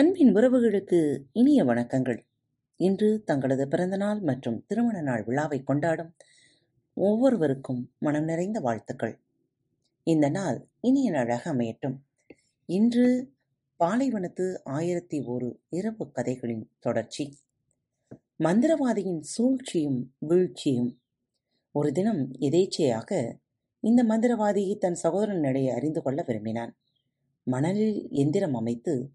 அன்பின் உறவுகளுக்கு இனிய வணக்கங்கள். இன்று தங்களது பிறந்தநாள் மற்றும் திருமண நாள் விழாவை கொண்டாடும் ஒவ்வொருவருக்கும் மனம் நிறைந்த வாழ்த்துக்கள். இந்த நாள் இனிய நாளாக அமையட்டும். இன்று பாலைவனத்து ஆயிரத்தி ஒரு இரவு கதைகளின் தொடர்ச்சி. மந்திரவாதியின் சூழ்ச்சியும் வீழ்ச்சியும் ஒரு தினம் எதேச்சையாக இந்த மந்திரவாதி தன் சகோதரனிடையே அறிந்து கொள்ள விரும்பினான். மணலில் எந்திரம் அமைத்து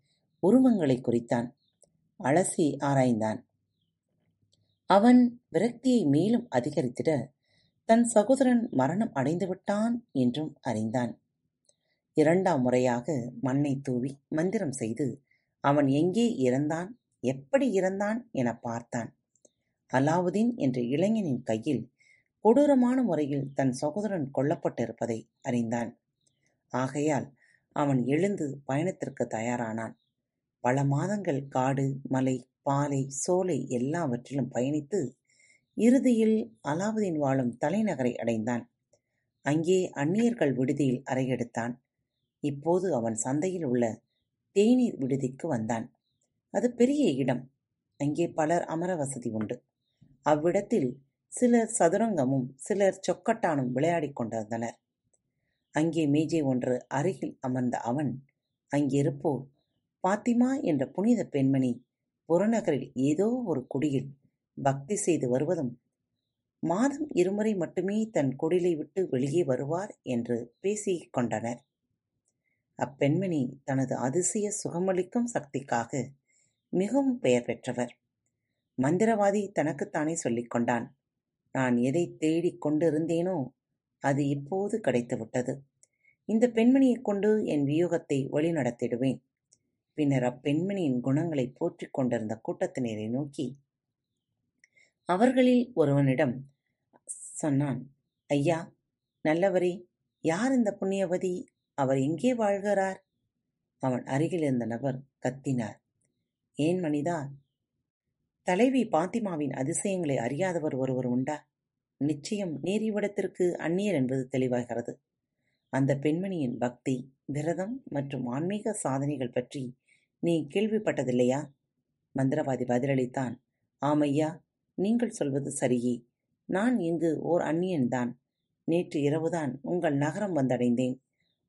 உருவங்களை குறித்தான். அலசி ஆராய்ந்தான். அவன் விரக்தியை மேலும் அதிகரித்திட தன் சகோதரன் மரணம் அடைந்துவிட்டான் என்றும் அறிந்தான். இரண்டாம் முறையாக மண்ணை தூவி மந்திரம் செய்து அவன் எங்கே இறந்தான் எப்படி இறந்தான் என பார்த்தான். அலாவுதீன் என்ற இளைஞனின் கையில் கொடூரமான முறையில் தன் சகோதரன் கொல்லப்பட்டிருப்பதை அறிந்தான். ஆகையால் அவன் எழுந்து பயணத்திற்கு தயாரானான். பல மாதங்கள் காடு மலை பாலை சோலை எல்லாவற்றிலும் பயணித்து இறுதியில் அலாவுதீன் வாழும் தலைநகரை அடைந்தான். அங்கே அந்நியர்கள் விடுதியில் அறையெடுத்தான். இப்போது அவன் சந்தையில் உள்ள தேநீர் விடுதிக்கு வந்தான். அது பெரிய இடம். அங்கே பலர் அமர வசதி உண்டு. அவ்விடத்தில் சிலர் சதுரங்கமும் சிலர் சொக்கட்டானும் விளையாடிக் கொண்டிருந்தனர். அங்கே மேஜை ஒன்று அருகில் அமர்ந்த அவன் அங்கிருப்போர் பாத்திமா என்ற புனித பெண்மணி புறநகரில் ஏதோ ஒரு குடியில் பக்தி செய்து வருவதும் மாதம் இருமுறை மட்டுமே தன் குடிலை விட்டு வெளியே வருவார் என்று பேசிக் கொண்டனர். அப்பெண்மணி தனது அதிசய சுகமளிக்கும் சக்திக்காக மிகவும் பெயர் பெற்றவர். மந்திரவாதி தனக்குத்தானே சொல்லிக் கொண்டான் நான் எதை தேடிக் கொண்டிருந்தேனோ அது இப்போது கிடைத்துவிட்டது. இந்த பெண்மணியைக் கொண்டு என் வியூகத்தை வழிநடத்திடுவேன். பின்னர் அப்பெண்மணியின் குணங்களைப் போற்றிக் கொண்டிருந்த கூட்டத்தினரை நோக்கி அவர்களில் ஒருவனிடம் சொன்னான் ஐயா நல்லவரே யார் இந்த புண்ணியவதி? அவர் எங்கே வாழ்கிறார்? அவன் அருகில் இருந்த நபர் கத்தினார் ஏன் மனிதா? தலைவி பாத்திமாவின் அதிசயங்களை அறியாதவர் ஒருவர் உண்டா? நிச்சயம் நேரிவிடத்திற்கு அந்நியர் என்பது தெளிவாகிறது. அந்த பெண்மணியின் பக்தி விரதம் மற்றும் ஆன்மீக சாதனைகள் பற்றி நீ கேள்விப்பட்டதில்லையா? மந்திரவாதி பதிலளித்தான். ஆமையா நீங்கள் சொல்வது சரியே. நான் இங்கு ஓர் அந்நியன்தான் நேற்று இரவுதான் உங்கள் நகரம் வந்தடைந்தேன்.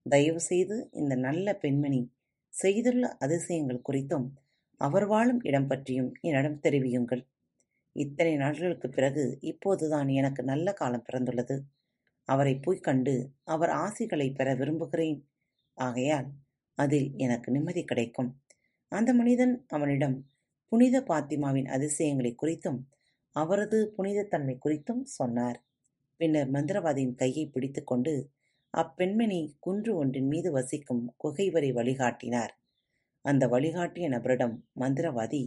தயவு செய்து இந்த நல்ல பெண்மணி செய்துள்ள அதிசயங்கள் குறித்தும் அவர் வாழும் இடம் பற்றியும் என்னிடம் தெரிவியுங்கள். இத்தனை நாட்களுக்குப் பிறகு இப்போதுதான் எனக்கு நல்ல காலம் பிறந்துள்ளது. அவரை போய்க் கண்டு அவர் ஆசிகளை பெற விரும்புகிறேன். ஆகையால் அதில் எனக்கு நிம்மதி கிடைக்கும். அந்த மனிதன் அவனிடம் புனித பாத்திமாவின் அதிசயங்களை குறித்தும் அவரது புனிதத்தன்மை குறித்தும் சொன்னார் பின்னர் மந்திரவாதியின் கையை பிடித்துக்கொண்டு அப்பெண்மணி குன்று ஒன்றின் மீது வசிக்கும் குகை வரை வழிகாட்டினார். அந்த வழிகாட்டிய நபரிடம் மந்திரவாதி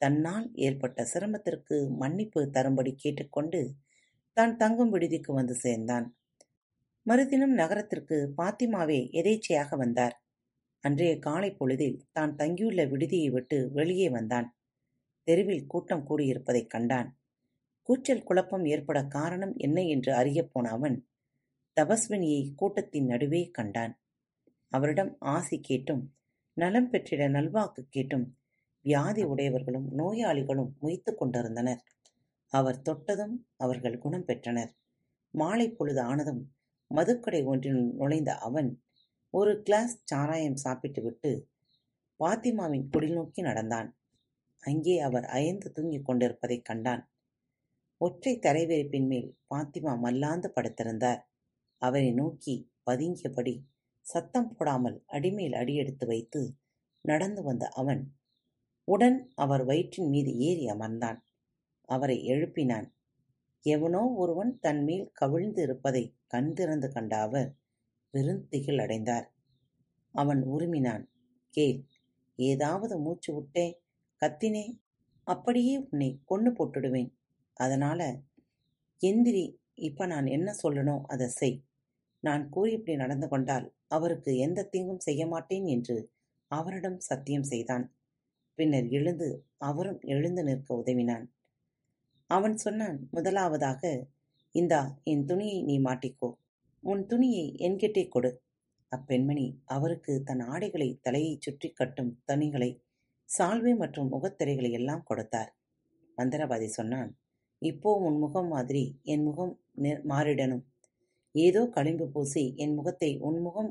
தன்னால் ஏற்பட்ட சிரமத்திற்கு மன்னிப்பு தரும்படி கேட்டுக்கொண்டு தான் தங்கும் விடுதிக்கு வந்து சேர்ந்தான். மறுதினம் நகரத்திற்கு பாத்திமாவே எதேச்சையாக வந்தார். அன்றைய காலை பொழுதில் தான் தங்கியுள்ள விடுதியை விட்டு வெளியே வந்தான். தெருவில் கூட்டம் கூடியிருப்பதைக் கண்டான். கூச்சல் குழப்பம் ஏற்பட காரணம் என்ன என்று அறியப்போன அவன் தபஸ்வினியை கூட்டத்தின் நடுவே கண்டான். அவரிடம் ஆசி கேட்டும் நலம் பெற்றிட நல்வாக்கு கேட்டும் வியாதி உடையவர்களும் நோயாளிகளும் முய்த்து கொண்டிருந்தனர். அவர் தொட்டதும் அவர்கள் குணம் பெற்றனர். மாலை பொழுது ஆனதும் மதுக்கடை ஒன்றில் நுழைந்த அவன் ஒரு கிளாஸ் சாராயம் சாப்பிட்டுவிட்டு பாத்திமாவின் குடில் நோக்கி நடந்தான். அங்கே அவர் அயர்ந்து தூங்கிக் கொண்டிருப்பதைக் கண்டான். ஒற்றை தரைவிரிப்பின் மேல் பாத்திமா மல்லாந்து படுத்திருந்தார். அவரை நோக்கி பதுங்கியபடி சத்தம் போடாமல் அடிமேல் அடியெடுத்து வைத்து நடந்து வந்த அவன் உடன் அவர் வயிற்றின் மீது ஏறி அமர்ந்தான். அவரை எழுப்பினான். எவனோ ஒருவன் தன் மேல் கவிழ்ந்து இருப்பதை கண் திறந்து கண்ட அவர் பெருந்திகில் அடைந்தார். அவன் உருமினான் கேள் ஏதாவது மூச்சு விட்டே கத்தினே அப்படியே உன்னை கொன்னு போட்டுடுவேன். அதனால எந்திரி இப்ப நான் என்ன சொல்லணும் அதை செய். நான் கூறியபடி நடந்து கொண்டால் அவருக்கு எந்த தீங்கும் செய்ய மாட்டேன் என்று அவரிடம் சத்தியம் செய்தான். பின்னர் எழுந்து அவரும் எழுந்து நிற்க உதவினான். அவன் சொன்னான் முதலாவதாக இந்தா என் துணியை நீ மாட்டிக்கோ. உன் துணியை என்கிட்டே கொடு. அப்பெண்மணி அவருக்கு தன் ஆடைகளை தலையைச் சுற்றிக் கட்டும் தனிகளை சால்வை மற்றும் முகத்திரைகளை எல்லாம் கொடுத்தார். மந்திரவாதி சொன்னான் இப்போ உன் முகம் மாதிரி என் முகம் மாறிடணும். ஏதோ களிம்பு பூசி என் முகத்தை உன் முகம்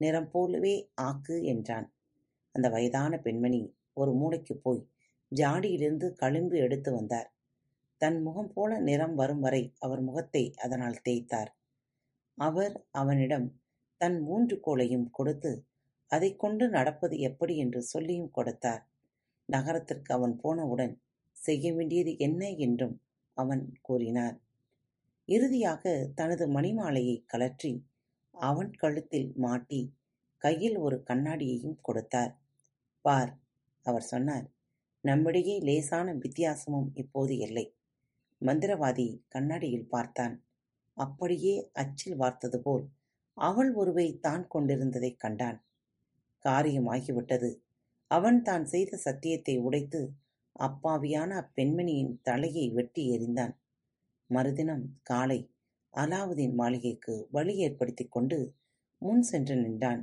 நிறம் போலவே ஆக்கு என்றான். அந்த வயதான பெண்மணி ஒரு மூளைக்கு போய் ஜாடியிலிருந்து களிம்பு எடுத்து வந்தார். தன் முகம் போல நிறம் வரும் வரை அவர் முகத்தை அதனால் தேய்த்தார். அவர் அவனிடம் தன் மூன்று கோளையும் கொடுத்து அதை கொண்டு நடப்பது எப்படி? என்று சொல்லியும் கொடுத்தார். நகரத்திற்கு அவன் போனவுடன் செய்ய வேண்டியது என்ன? என்றும் அவன் கூறினார். இறுதியாக தனது மணிமாலையை கலற்றி அவன் கழுத்தில் மாட்டி கையில் ஒரு கண்ணாடியையும் கொடுத்தார். பார் அவர் சொன்னார் நம்மிடையே லேசான வித்தியாசமும் இப்போது இல்லை. மந்திரவாதி கண்ணாடியில் பார்த்தான். அப்படியே அச்சில் வார்த்தது போல் அவள் ஒருவை தான் கொண்டிருந்ததைக் கண்டான். காரியமாகிவிட்டது. அவன் தான் செய்த சத்தியத்தை உடைத்து அப்பாவியான அப்பெண்மணியின் தலையை வெட்டி எறிந்தான். மறுதினம் காலை அலாவுதீன் மாளிகைக்கு வழி ஏற்படுத்திக் கொண்டு முன் சென்று நின்றான்.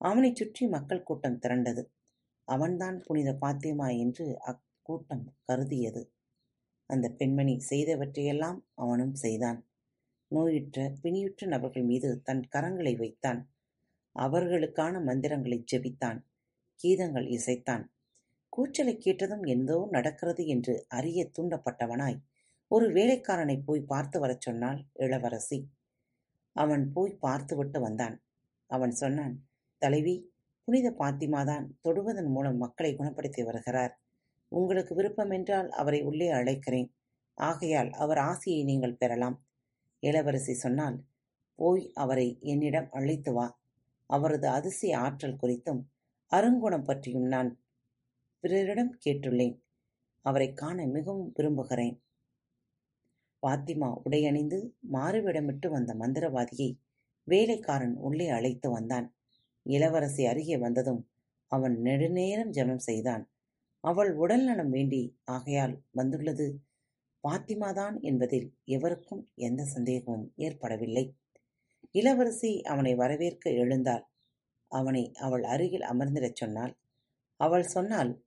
அவனைச் சுற்றி மக்கள் கூட்டம் திரண்டது. அவன்தான் புனித பாத்தியமா என்று அக்கூட்டம் கருதியது. அந்த பெண்மணி செய்தவற்றையெல்லாம் அவனும் செய்தான். நோயுற்ற பிணியுற்ற நபர்கள் மீது தன் கரங்களை வைத்தான். அவர்களுக்கான மந்திரங்களை ஜெபித்தான். கீதங்கள் இசைத்தான். கூச்சலை கேட்டதும் எந்தோ நடக்கிறது என்று அறிய தூண்டப்பட்டவனாய் ஒரு வேலைக்காரனை போய் பார்த்து வரச் சொன்னாள் இளவரசி. அவன் போய் பார்த்துவிட்டு வந்தான். அவன் சொன்னான் தலைவி புனித பாத்திமாதான் தொடுவதன் மூலம் மக்களை குணப்படுத்தி வருகிறார். உங்களுக்கு விருப்பமென்றால் அவரை உள்ளே அழைக்கிறேன். ஆகையால் அவர் ஆசையை நீங்கள் பெறலாம். இளவரசி சொன்னால் போய் அவரை என்னிடம் அழைத்து வா. அவரது அதிசய ஆற்றல் குறித்தும் அருங்குணம் பற்றியும் நான் பிறரிடம் கேட்டுள்ளேன். அவரை காண மிகவும் விரும்புகிறேன். பாத்திமா உடையணிந்து மாறுவிடமிட்டு வந்த மந்திரவாதியை வேலைக்காரன் உள்ளே அழைத்து வந்தான். இளவரசி அருகே வந்ததும் அவன் நெடுநேரம் ஜெபம் செய்தான். அவள் உடல் நலம் வேண்டி ஆகையால் வந்துள்ளது. பாத்திமாதான் என்பதில் எவருக்கும் எந்த சந்தேகமும் ஏற்படவில்லை. இளவரசி அவனை வரவேற்க எழுந்தாள். அவனை அவள் அருகில் அமர்ந்திடச் சொன்னாள். அவள் சொன்னால்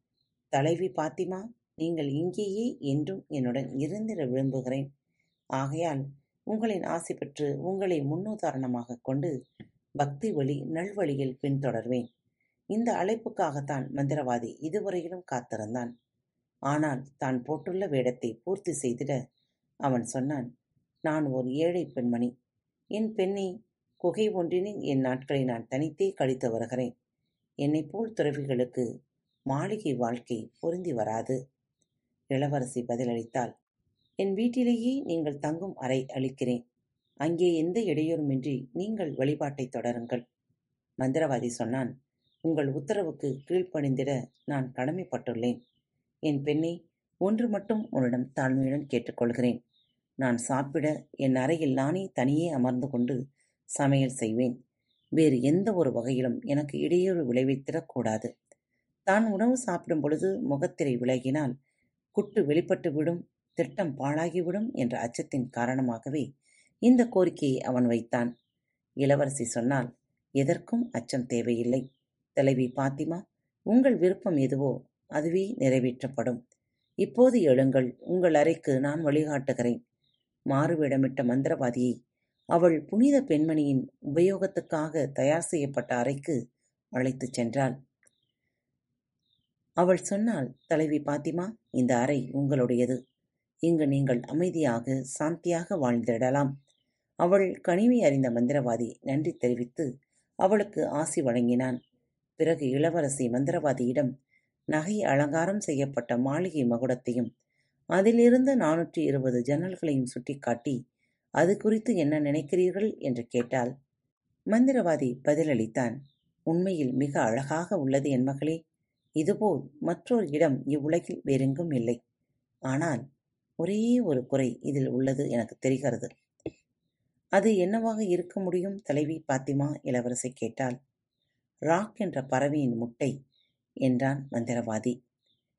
தலைவி பாத்திமா நீங்கள் இங்கேயே என்றும் என்னுடன் இருந்திட விரும்புகிறேன். ஆகையால் உங்களின் ஆசை பெற்று உங்களை முன்னுதாரணமாகக் கொண்டு பக்தி வழி நல்வழியில் பின்தொடர்வேன். இந்த அழைப்புக்காகத்தான் மந்திரவாதி இதுவரையிலும் காத்திருந்தான். ஆனால் தான் போட்டுள்ள வேடத்தை பூர்த்தி செய்திட அவன் சொன்னான் நான் ஒரு ஏழை பெண்மணி. என் பெண்ணை குகை ஒன்றினில் என் நாட்களை நான் தனித்தே கழித்து வருகிறேன். என்னைப் போல் துறவிகளுக்கு மாளிகை வாழ்க்கை பொருந்தி வராது இளவரசி பதிலளித்தாள் என் வீட்டிலேயே நீங்கள் தங்கும் அறை அளிக்கிறேன். அங்கே எந்த இடையூறுமின்றி நீங்கள் வழிபாட்டைத் தொடருங்கள் மந்திரவாதி சொன்னான் உங்கள் உத்தரவுக்கு கீழ்ப்பணிந்திட நான் கடமைப்பட்டுள்ளேன். என் பெண்ணை ஒன்று மட்டும் உன்னிடம் தாழ்மையுடன் கேட்டுக்கொள்கிறேன். நான் சாப்பிட என் அறையில் நானே தனியே அமர்ந்து கொண்டு சமையல் செய்வேன். வேறு எந்த ஒரு வகையிலும் எனக்கு இடையூறு விளைவித்திடக்கூடாது தான் உணவு சாப்பிடும் பொழுது முகத்திரை விலகினால் குட்டு வெளிப்பட்டு விடும் திட்டம் பாழாகிவிடும் என்ற அச்சத்தின் காரணமாகவே இந்த கோரிக்கையை அவன் வைத்தான். இளவரசி சொன்னால் எதற்கும் அச்சம் தேவையில்லை. தலைவி பாத்திமா உங்கள் விருப்பம் எதுவோ அதுவே நிறைவேற்றப்படும். இப்போது எழுங்கள் உங்கள் அறைக்கு நான் வழிகாட்டுகிறேன். மாறுவிடமிட்ட மந்திரவாதியை அவள் புனித பெண்மணியின் உபயோகத்துக்காக தயார் செய்யப்பட்ட அறைக்கு அழைத்துச் சென்றாள். அவள் சொன்னால் தலைவி பாத்திமா இந்த அறை உங்களுடையது. இங்கு நீங்கள் அமைதியாக சாந்தியாக வாழ்ந்திடலாம். அவள் கனிமை அறிந்த மந்திரவாதி நன்றி தெரிவித்து அவளுக்கு ஆசி வழங்கினான். பிறகு இளவரசி மந்திரவாதியிடம் நகை அலங்காரம் செய்யப்பட்ட மாளிகை மகுடத்தையும் அதிலிருந்து நானூற்றி இருபது ஜன்னல்களையும் சுட்டிக்காட்டி அது குறித்து என்ன நினைக்கிறீர்கள்? என்று கேட்டால் மந்திரவாதி பதிலளித்தான் உண்மையில் மிக அழகாக உள்ளது என் மகளே. இதுபோல் மற்றொரு இடம் இவ்வுலகில் வேறெங்கும் இல்லை. ஆனால் ஒரே ஒரு குறை இதில் உள்ளது எனக்கு தெரிகிறது. அது என்னவாக இருக்க முடியும்? தலைவி பாத்திமா இளவரசி கேட்டால் ராக் என்ற பறவையின் முட்டை என்றான் மந்திரவாதி.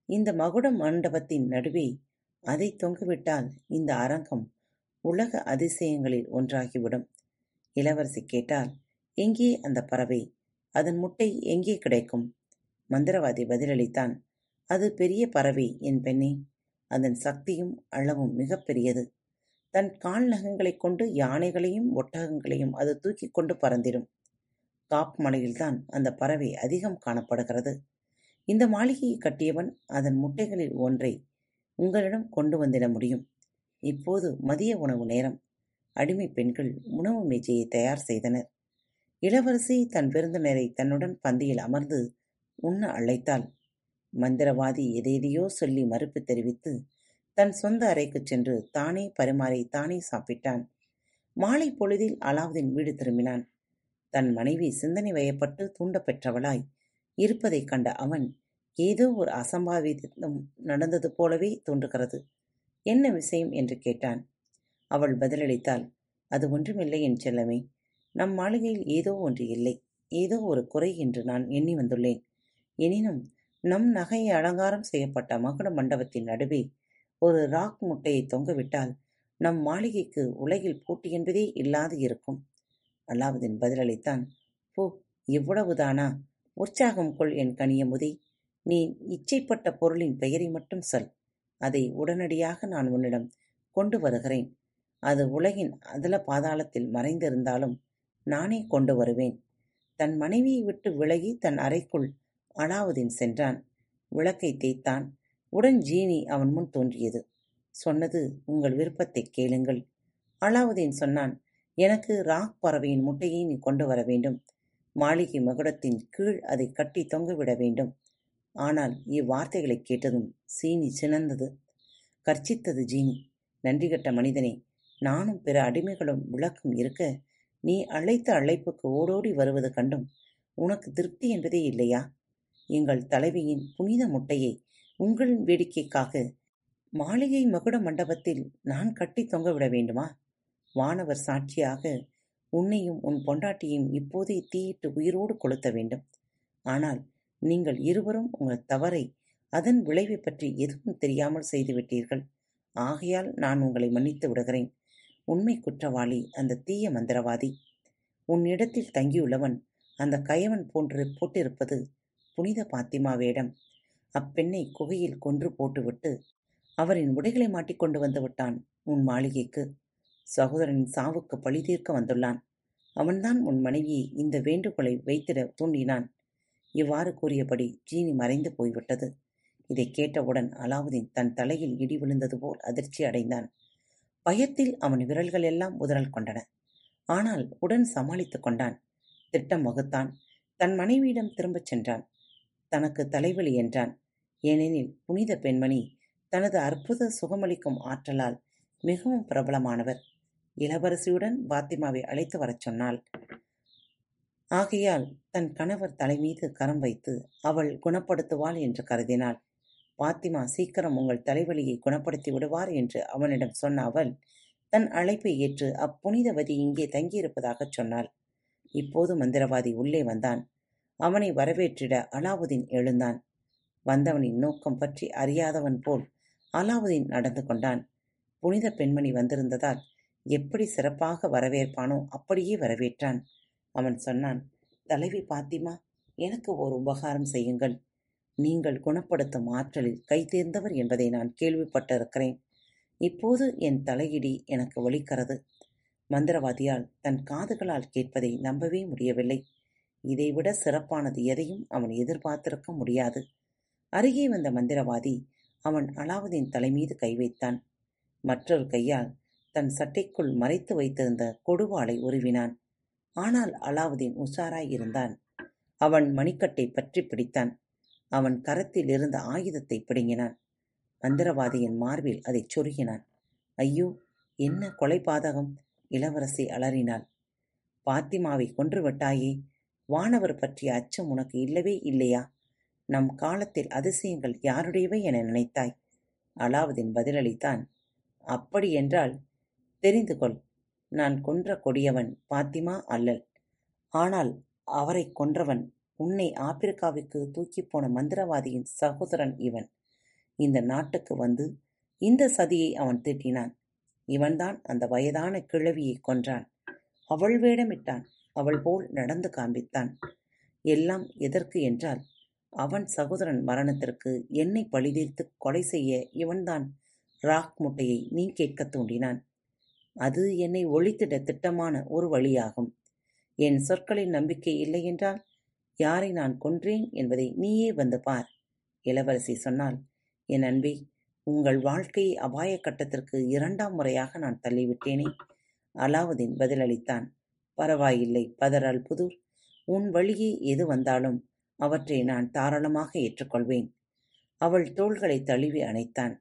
இந்த மகுட மண்டபத்தின் நடுவே அதை தொங்கிவிட்டால் இந்த அரங்கம் உலக அதிசயங்களில் ஒன்றாகிவிடும். இளவரசி கேட்டால் எங்கே அந்த பறவை? அதன் முட்டை எங்கே கிடைக்கும்? மந்திரவாதி பதிலளித்தான் அது பெரிய பறவை என் பெண்ணே. அதன் சக்தியும் அளவும் மிகப்பெரியது தன் கால் நகங்களைக் கொண்டு யானைகளையும் ஒட்டகங்களையும் அது தூக்கிக் கொண்டு பறந்திடும். காப் மலையில்தான் அந்த பறவை அதிகம் காணப்படுகிறது. இந்த மாளிகையை கட்டியவன் அதன் முட்டைகளில் ஒன்றை உங்களிடம் கொண்டு வந்திட முடியும். இப்போது மதிய உணவு நேரம். அடிமை பெண்கள் உணவு மேஜையை தயார் செய்தனர். இளவரசி தன் விருந்தினரை தன்னுடன் பந்தியில் அமர்ந்து உண்ண அழைத்தாள். மந்திரவாதி எதேதையோ சொல்லி மறுப்பு தெரிவித்து தன் சொந்த அறைக்குச் சென்று தானே பரிமாறி தானே சாப்பிட்டான். மாலை பொழுதில் அலாவுதீன் வீடு திரும்பினான். தன் மனைவி சிந்தனை வயப்பட்டு தூண்டப்பெற்றவளாய் இருப்பதைக் கண்ட அவன் ஏதோ ஒரு அசம்பாவிதம் நடந்தது போலவே தோன்றுகிறது. என்ன விஷயம்? என்று கேட்டான். அவள் பதிலளித்தாள். அது ஒன்றுமில்லை என் செல்லமே. நம் மாளிகையில் ஏதோ ஒன்று இல்லை. ஏதோ ஒரு குறை என்று நான் எண்ணி வந்துள்ளேன். எனினும் நம் நகையை அலங்காரம் செய்யப்பட்ட மகுட மண்டபத்தின் நடுவே ஒரு ராக் முட்டையை தொங்கவிட்டால் நம் மாளிகைக்கு உலகில் போட்டி என்பதே இல்லாது இருக்கும். அல்லாவுதீன் பதிலளித்தான். போ இவ்வளவுதானா? உற்சாகம் கொள் என் கனியமுதை நீ இச்சைப்பட்ட பொருளின் பெயரை மட்டும் சொல். அதை உடனடியாக நான் உன்னிடம் கொண்டு வருகிறேன். அது உலகின் அதல பாதாளத்தில் மறைந்திருந்தாலும் நானே கொண்டு வருவேன். தன் மனைவியை விட்டு விலகி தன் அறைக்குள் அலாவுதீன் சென்றான். விளக்கை தேய்த்தான். உடன் ஜீனி அவன் முன் தோன்றியது. சொன்னது உங்கள் விருப்பத்தை கேளுங்கள். அலாவுதீன் சொன்னான் எனக்கு ராக் பறவையின் முட்டையை நீ கொண்டு வர வேண்டும். மாளிகை மகுடத்தின் கீழ் அதை கட்டி தொங்கவிட வேண்டும். ஆனால் இவ்வார்த்தைகளைக் கேட்டதும் சீனி சினந்தது. கர்ச்சித்தது ஜீனி. நன்றிகட்ட மனிதனே நானும் பிற அடிமைகளும் விளக்கும் இருக்க நீ அழைத்த அழைப்புக்கு ஓடோடி வருவது கண்டும் உனக்கு திருப்தி என்பதே இல்லையா? எங்கள் தலைவியின் புனித முட்டையை உங்களின் வேடிக்கைக்காக மாளிகை மகுட மண்டபத்தில் நான் கட்டி தொங்கவிட வேண்டுமா? வானவர் சாட்சியாக உன்னையும் உன் பொண்டாட்டியையும் இப்போதே தீயிட்டு உயிரோடு கொளுத்த வேண்டும். ஆனால் நீங்கள் இருவரும் உங்கள் தவறை அதன் விளைவை பற்றி எதுவும் தெரியாமல் செய்துவிட்டீர்கள் ஆகையால் நான் உங்களை மன்னித்து விடுகிறேன். உண்மை குற்றவாளி அந்த தீய மந்திரவாதி. உன்னிடத்தில் தங்கியுள்ளவன் அந்த கயவன் போன்று போட்டிருப்பது புனித பாத்திமா வேடம் அப்பெண்ணை குகையில் கொன்று போட்டுவிட்டு அவரின் உடைகளை மாட்டிக்கொண்டு வந்து விட்டான் உன் மாளிகைக்கு. சகோதரனின் சாவுக்கு பழி தீர்க்க வந்துள்ளான். அவன்தான் உன் மனைவியை இந்த வேண்டுகோளை வைத்திட தூண்டினான். இவ்வாறு கூறியபடி ஜீனி மறைந்து போய்விட்டது. இதைக் கேட்டவுடன் அலாவுதீன் தன் தலையில் இடி விழுந்தது போல் அதிர்ச்சி அடைந்தான். பயத்தில் அவன் விரல்கள் எல்லாம் உதறல் கொண்டன. ஆனால் உடன் சமாளித்துக் கொண்டான். திட்டம் வகுத்தான். தன் மனைவியிடம் திரும்பச் சென்றான். தனக்கு தலைவலி என்றான். ஏனெனில் புனித பெண்மணி தனது அற்புத சுகமளிக்கும் ஆற்றலால் மிகவும் பிரபலமானவர். இளவரசியுடன் பாத்திமாவை அழைத்து வரச் சொன்னாள். ஆகையால் தன் கணவர் தலைமீது கரம் வைத்து அவள் குணப்படுத்துவாள் என்று கருதினாள். பாத்திமா சீக்கிரம் உங்கள் தலைவலியை குணப்படுத்தி விடுவார் என்று அவனிடம் சொன்ன அவள் தன் அழைப்பை ஏற்று அப்புனிதவதி இங்கே தங்கியிருப்பதாகச் சொன்னாள். இப்போது மந்திரவாதி உள்ளே வந்தான். அவனை வரவேற்றிட அலாவுதீன் எழுந்தான். வந்தவனின் நோக்கம் பற்றி அறியாதவன் போல் அலாவுதீன் நடந்து கொண்டான். புனித பெண்மணி வந்திருந்ததால் எப்படி சிறப்பாக வரவேற்பானோ அப்படியே வரவேற்றான். அவன் சொன்னான் தலைவி பாத்திமா எனக்கு ஒரு உபகாரம் செய்யுங்கள். நீங்கள் குணப்படுத்தும் ஆற்றலில் கைதேர்ந்தவர் என்பதை நான் கேள்விப்பட்டிருக்கிறேன். இப்போது என் தலையிடி எனக்கு ஒலிக்கிறது மந்திரவாதியால் தன் காதுகளால் கேட்பதை நம்பவே முடியவில்லை. இதைவிட சிறப்பானது எதையும் அவன் எதிர்பார்த்திருக்க முடியாது. அருகே வந்த மந்திரவாதி அவன் அலாவுதீன் தலைமீது கை வைத்தான். மற்றொரு கையால் தன் சட்டைக்குள் மறைத்து வைத்திருந்த கொடுவாளை உருவினான். ஆனால் அலாவுதீன் உஷாராய் இருந்தான். அவன் மணிக்கட்டை பற்றி பிடித்தான். அவன் கரத்தில் இருந்த ஆயுதத்தை பிடுங்கினான். மந்திரவாதியின் மார்பில் அதைச் சொருகினான். ஐயோ என்ன கொலை பாதகம் இளவரசி அலறினாள். பாத்திமாவை கொன்று விட்டாயே வானவர் பற்றிய அச்சம் உனக்கு இல்லவே இல்லையா? நம் காலத்தில் அதிசயங்கள் யாருடையவை என நினைத்தாய்? அலாவுதீன் பதிலளித்தான். அப்படி என்றால் தெரிந்து கொள். நான் கொன்ற கொடியவன் பாத்திமா அல்லல். ஆனால் அவரைக் கொன்றவன் உன்னை ஆப்பிரிக்காவுக்கு தூக்கிப் போன மந்திரவாதியின் சகோதரன் இவன். இந்த நாட்டுக்கு வந்து இந்த சதியை அவன் தீட்டினான். இவன்தான் அந்த வயதான கிழவியைக் கொன்றான். அவள் வேடமிட்டான். அவள் போல் நடந்து காண்பித்தான். எல்லாம் எதற்கு என்றால் அவன் சகோதரன் மரணத்திற்கு என்னை பழிதீர்த்து கொலை செய்ய இவன்தான் ராக் முட்டையை நீ கேட்கத் தூண்டினான். அது என்னை ஒழித்திட திட்டமான ஒரு வழியாகும். என் சொற்களில் நம்பிக்கை இல்லையென்றால் யாரை நான் கொன்றேன் என்பதை நீயே வந்து பார். இளவரசி சொன்னாள் என் அன்பே உங்கள் வாழ்க்கையை அபாயக் கட்டத்திற்கு இரண்டாம் முறையாக நான் தள்ளிவிட்டேனே. அலாவுதீன் பதிலளித்தான் பரவாயில்லை பதர் புதூர் உன் வழியே எது வந்தாலும் அவற்றை நான் தாராளமாக ஏற்றுக்கொள்வேன். அவள் தோள்களைத் தழுவி அணைத்தான்.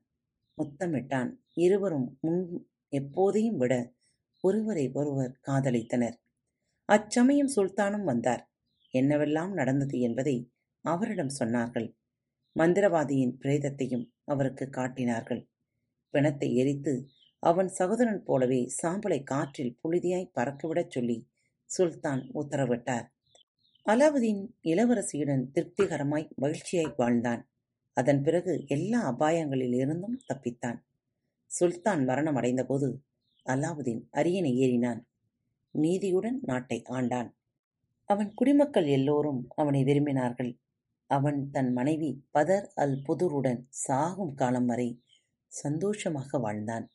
முத்தமிட்டான். இருவரும் முன் எப்போதையும் விட ஒருவரை ஒருவர் காதலித்தனர். அச்சமயம் சுல்தானும் வந்தார். என்னவெல்லாம் நடந்தது என்பதை அவரிடம் சொன்னார்கள். மந்திரவாதியின் பிரேதத்தையும் அவருக்குக் காட்டினார்கள். பிணத்தை எரித்து அவன் சகோதரன் போலவே சாம்பலை காற்றில் புழுதியாய் பறக்கவிடச் சொல்லி சுல்தான் உத்தரவிட்டார். அலாவுதீன் இளவரசியுடன் திருப்திகரமாய் மகிழ்ச்சியாய் வாழ்ந்தான். அதன் பிறகு எல்லா அபாயங்களிலிருந்தும் தப்பித்தான். சுல்தான் மரணம் அடைந்தபோது அலாவுதீன் அரியணை ஏறினான். நீதியுடன் நாட்டை ஆண்டான். அவன் குடிமக்கள் எல்லோரும் அவனை விரும்பினார்கள். அவன் தன் மனைவி பதர் அல் புதுருடன் சாகும் காலம் வரை சந்தோஷமாக வாழ்ந்தான்.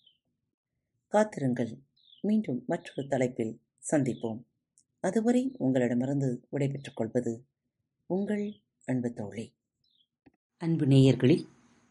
காத்திருங்கள் மீண்டும் மற்றொரு தலைப்பில் சந்திப்போம். அதுவரை உங்களிடமிருந்து விடைபெற்றுக் கொள்வது உங்கள் அன்பு தோழி. அன்பு நேயர்களே